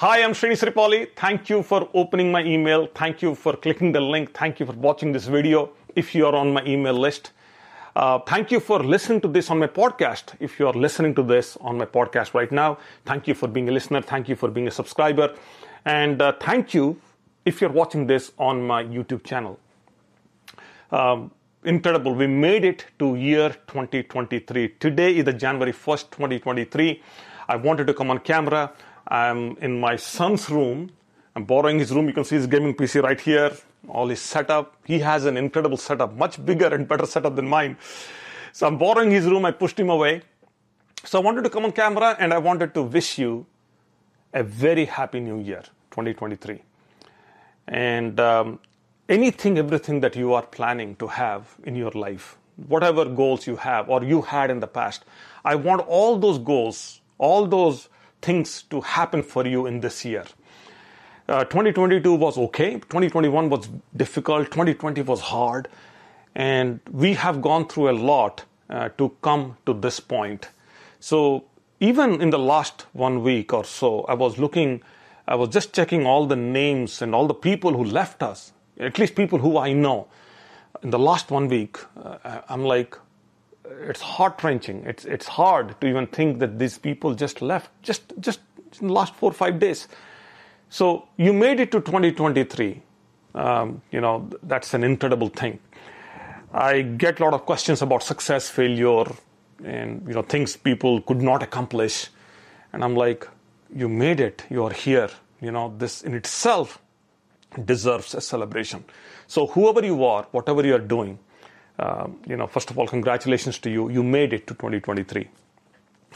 Hi, I'm Srini Sripali. Thank you for opening my email. Thank you for clicking the link. Thank you for watching this video if you are on my email list. Uh, thank you for listening to this on my podcast. If you are listening to this on my podcast right now, thank you for being a listener. Thank you for being a subscriber. And uh, thank you if you're watching this on my YouTube channel. Um, incredible. We made it to year 2023. Today is the January 1st, 2023. I wanted to come on camera. I'm in my son's room. I'm borrowing his room. You can see his gaming PC right here, all his setup. He has an incredible setup, much bigger and better setup than mine. So I'm borrowing his room. I pushed him away. So I wanted to come on camera and I wanted to wish you a very happy new year, 2023. And um, anything, everything that you are planning to have in your life, whatever goals you have or you had in the past, I want all those goals, all those things to happen for you in this year. Uh, 2022 was okay. 2021 was difficult. 2020 was hard. And we have gone through a lot uh, to come to this point. So, even in the last one week or so, I was looking, I was just checking all the names and all the people who left us, at least people who I know. In the last one week, uh, I'm like, it's heart wrenching. It's it's hard to even think that these people just left just just in the last four or five days. So you made it to 2023. Um, you know that's an incredible thing. I get a lot of questions about success, failure, and you know things people could not accomplish, and I'm like, you made it. You are here. You know this in itself deserves a celebration. So whoever you are, whatever you are doing, um, you know, first of all, congratulations to you. You made it to 2023.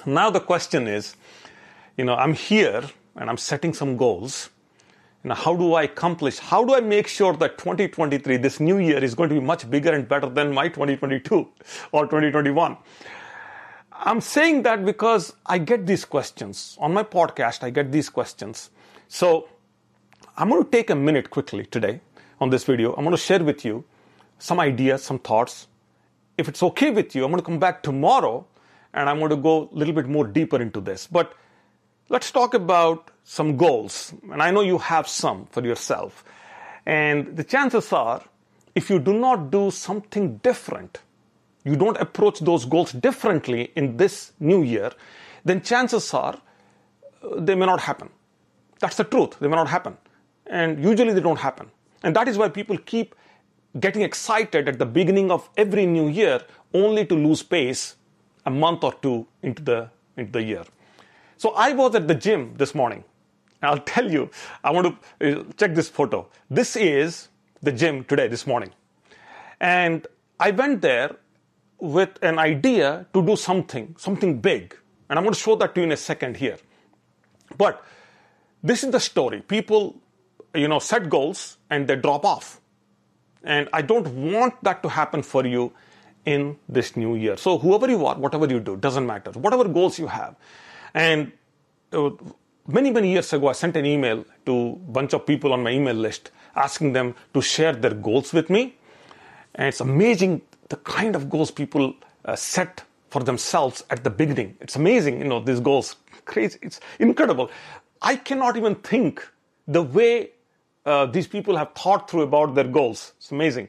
Now the question is, you know, I'm here and I'm setting some goals. You know, how do I accomplish? How do I make sure that 2023, this new year, is going to be much bigger and better than my 2022 or 2021? I'm saying that because I get these questions on my podcast. I get these questions. So I'm going to take a minute quickly today on this video. I'm going to share with you some ideas, some thoughts. If it's okay with you, I'm going to come back tomorrow and I'm going to go a little bit more deeper into this. But let's talk about some goals. And I know you have some for yourself. And the chances are, if you do not do something different, you don't approach those goals differently in this new year, then chances are uh, they may not happen. That's the truth. They may not happen. And usually they don't happen. And that is why people keep getting excited at the beginning of every new year only to lose pace a month or two into the, into the year. So I was at the gym this morning. I'll tell you, I want to uh, check this photo. This is the gym today, this morning. And I went there with an idea to do something, something big. And I'm going to show that to you in a second here. But this is the story. People, you know, set goals and they drop off. And I don't want that to happen for you in this new year. So, whoever you are, whatever you do, doesn't matter. Whatever goals you have. And uh, many, many years ago, I sent an email to a bunch of people on my email list asking them to share their goals with me. And it's amazing the kind of goals people uh, set for themselves at the beginning. It's amazing, you know, these goals. Crazy. It's incredible. I cannot even think the way uh, these people have thought through about their goals. It's amazing.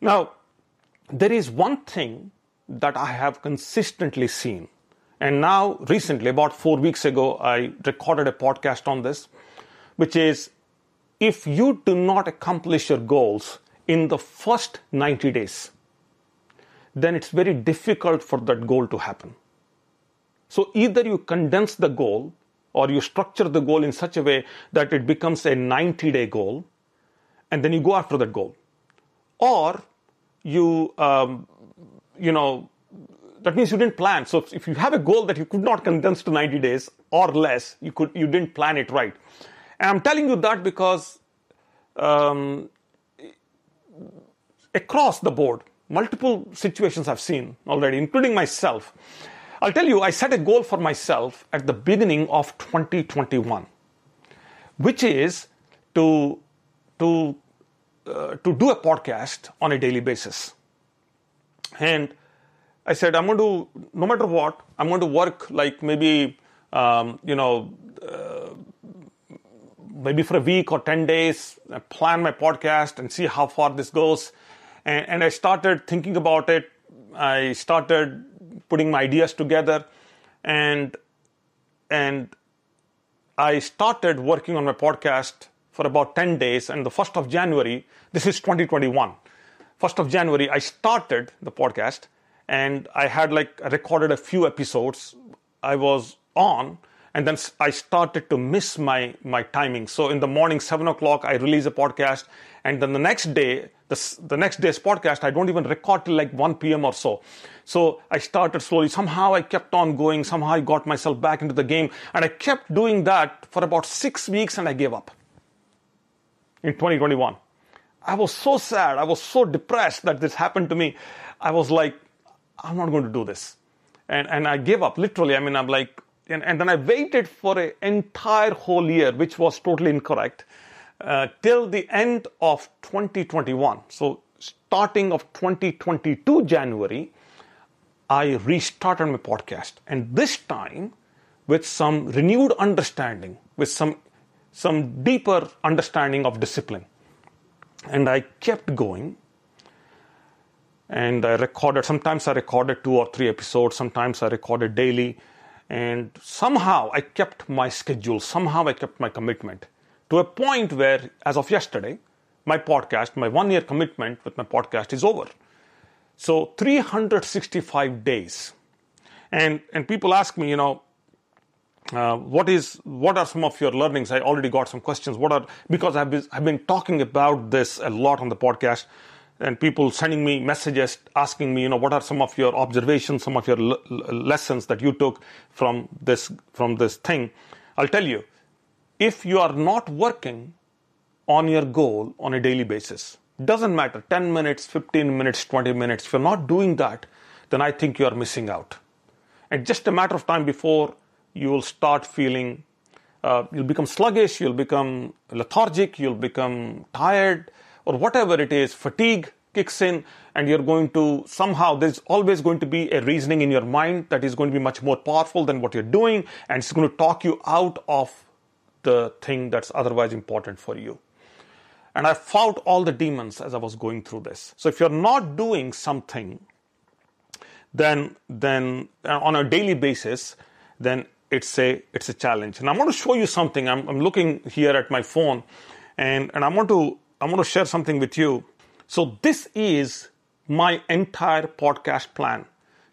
Now, there is one thing that I have consistently seen. And now, recently, about four weeks ago, I recorded a podcast on this, which is if you do not accomplish your goals in the first 90 days, then it's very difficult for that goal to happen. So either you condense the goal or you structure the goal in such a way that it becomes a 90 day goal and then you go after that goal. Or you um, you know that means you didn't plan. So if you have a goal that you could not condense to 90 days or less you could you didn't plan it right. And i'm telling you that because um, across the board multiple situations i've seen already including myself I'll tell you, I set a goal for myself at the beginning of 2021, which is to, to, uh, to do a podcast on a daily basis. And I said, I'm going to, no matter what, I'm going to work like maybe, um, you know, uh, maybe for a week or 10 days, plan my podcast and see how far this goes. And, and I started thinking about it. I started putting my ideas together and and I started working on my podcast for about 10 days and the 1st of January, this is 2021. 1st of January, I started the podcast and I had like recorded a few episodes. I was on and then I started to miss my my timing. So in the morning, seven o'clock, I release a podcast, and then the next day, the, the next day's podcast, I don't even record till like 1 p.m. or so. So I started slowly. Somehow I kept on going. Somehow I got myself back into the game, and I kept doing that for about six weeks, and I gave up. In 2021, I was so sad. I was so depressed that this happened to me. I was like, I'm not going to do this, and and I gave up. Literally, I mean, I'm like and, and then I waited for an entire whole year, which was totally incorrect, uh, till the end of 2021. So, starting of 2022 January, I restarted my podcast, and this time with some renewed understanding, with some some deeper understanding of discipline. And I kept going. And I recorded, sometimes I recorded two or three episodes, sometimes I recorded daily. And somehow I kept my schedule, somehow I kept my commitment to a point where, as of yesterday, my podcast, my one year commitment with my podcast is over. So 365 days. And, and people ask me, you know, uh, what is what are some of your learnings? I already got some questions. What are because I've been, I've been talking about this a lot on the podcast and people sending me messages asking me, you know, what are some of your observations, some of your l- lessons that you took from this from this thing. I'll tell you, if you are not working on your goal on a daily basis, doesn't matter 10 minutes, 15 minutes, 20 minutes. If you're not doing that, then I think you are missing out. And just a matter of time before you will start feeling, uh, you'll become sluggish, you'll become lethargic, you'll become tired or whatever it is, fatigue kicks in and you're going to somehow, there's always going to be a reasoning in your mind that is going to be much more powerful than what you're doing and it's going to talk you out of the thing that's otherwise important for you. And I fought all the demons as I was going through this. So if you're not doing something, then then uh, on a daily basis, then it's a it's a challenge. And I want to show you something. I'm, I'm looking here at my phone, and and I want to I want to share something with you. So, this is my entire podcast plan.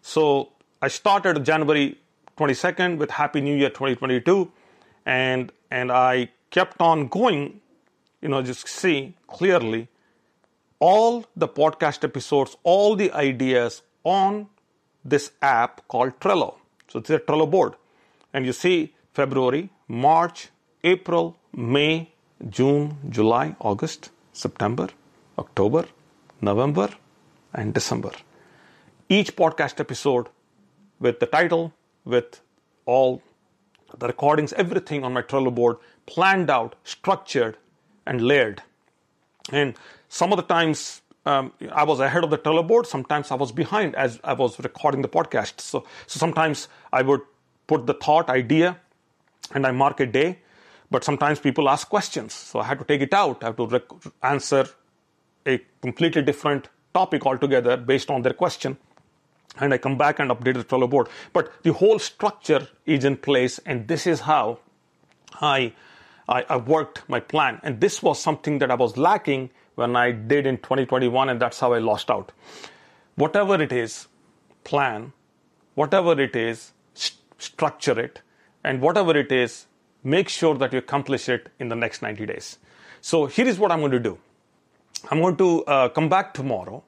So, I started January 22nd with Happy New Year 2022, and, and I kept on going, you know, just see clearly all the podcast episodes, all the ideas on this app called Trello. So, it's a Trello board. And you see February, March, April, May, June, July, August, September, October, November, and December. Each podcast episode with the title, with all the recordings, everything on my Trello board planned out, structured, and layered. And some of the times um, I was ahead of the Trello board, sometimes I was behind as I was recording the podcast. So, so sometimes I would put the thought, idea, and I mark a day but sometimes people ask questions. So I had to take it out. I have to rec- answer a completely different topic altogether based on their question. And I come back and update the Trello board. But the whole structure is in place, and this is how I, I, I worked my plan. And this was something that I was lacking when I did in 2021, and that's how I lost out. Whatever it is, plan. Whatever it is, st- structure it. And whatever it is, make sure that you accomplish it in the next 90 days. So here is what I'm going to do. I'm going to uh, come back tomorrow,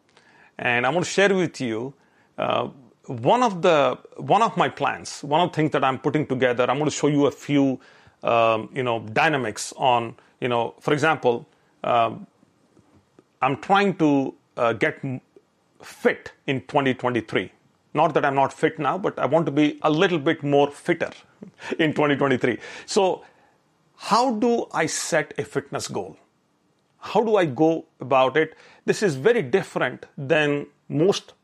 and I'm going to share with you uh, one of the one of my plans, one of the things that I'm putting together. I'm going to show you a few, um, you know, dynamics on, you know, for example, uh, I'm trying to uh, get fit in 2023. Not that I'm not fit now, but I want to be a little bit more fitter in 2023. So, how do I set a fitness goal? How do I go about it? This is very different than most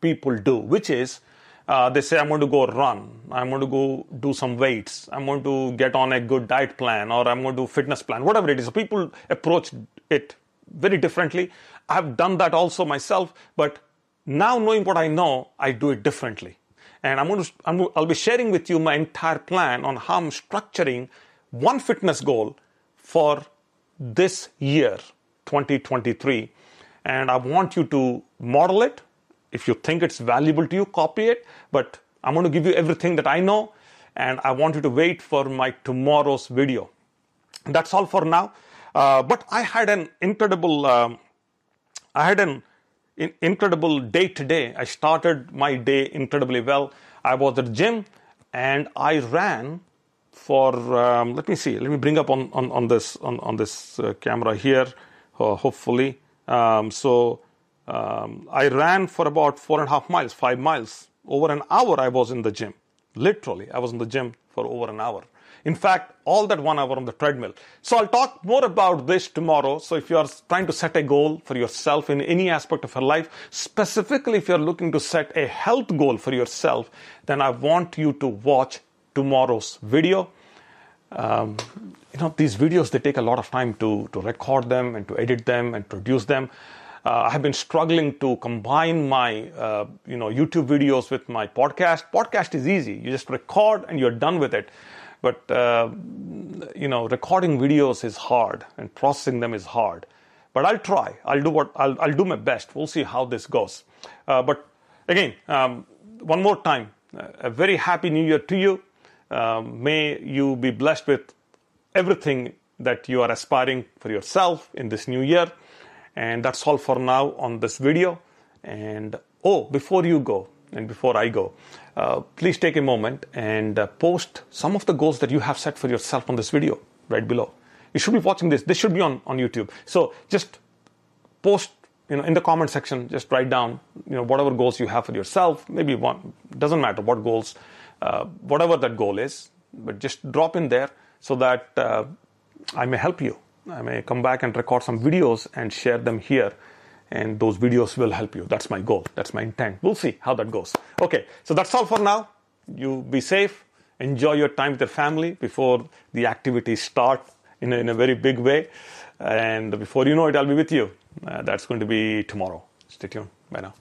people do, which is uh, they say, I'm going to go run, I'm going to go do some weights, I'm going to get on a good diet plan, or I'm going to do fitness plan, whatever it is. People approach it very differently. I've done that also myself, but now knowing what I know, I do it differently. And I'm going to, I'm, I'll be sharing with you my entire plan on how I'm structuring one fitness goal for this year, 2023. And I want you to model it. If you think it's valuable to you, copy it. But I'm going to give you everything that I know. And I want you to wait for my tomorrow's video. That's all for now. Uh, but I had an incredible, um, I had an in- incredible day today. I started my day incredibly well. I was at the gym and I ran for. Um, let me see. Let me bring up on on, on this on on this uh, camera here. Uh, hopefully, um, so um, I ran for about four and a half miles, five miles. Over an hour, I was in the gym. Literally, I was in the gym for over an hour. In fact, all that one hour on the treadmill. So I'll talk more about this tomorrow. So if you are trying to set a goal for yourself in any aspect of your life, specifically if you're looking to set a health goal for yourself, then I want you to watch tomorrow's video. Um, you know, these videos, they take a lot of time to, to record them and to edit them and produce them. Uh, I have been struggling to combine my, uh, you know, YouTube videos with my podcast. Podcast is easy. You just record and you're done with it. But, uh, you know, recording videos is hard and processing them is hard. But I'll try. I'll do what, I'll, I'll do my best. We'll see how this goes. Uh, but again, um, one more time, a very happy new year to you. Um, may you be blessed with everything that you are aspiring for yourself in this new year. And that's all for now on this video. And oh, before you go and before I go, uh, please take a moment and uh, post some of the goals that you have set for yourself on this video right below. You should be watching this. This should be on, on YouTube. So just post you know in the comment section just write down you know whatever goals you have for yourself maybe one doesn't matter what goals uh, whatever that goal is but just drop in there so that uh, i may help you i may come back and record some videos and share them here and those videos will help you. That's my goal. That's my intent. We'll see how that goes. Okay so that's all for now. You be safe. Enjoy your time with your family before the activities start in a, in a very big way. And before you know it i'll be with you. Uh, that's going to be tomorrow. Stay tuned. Bye now.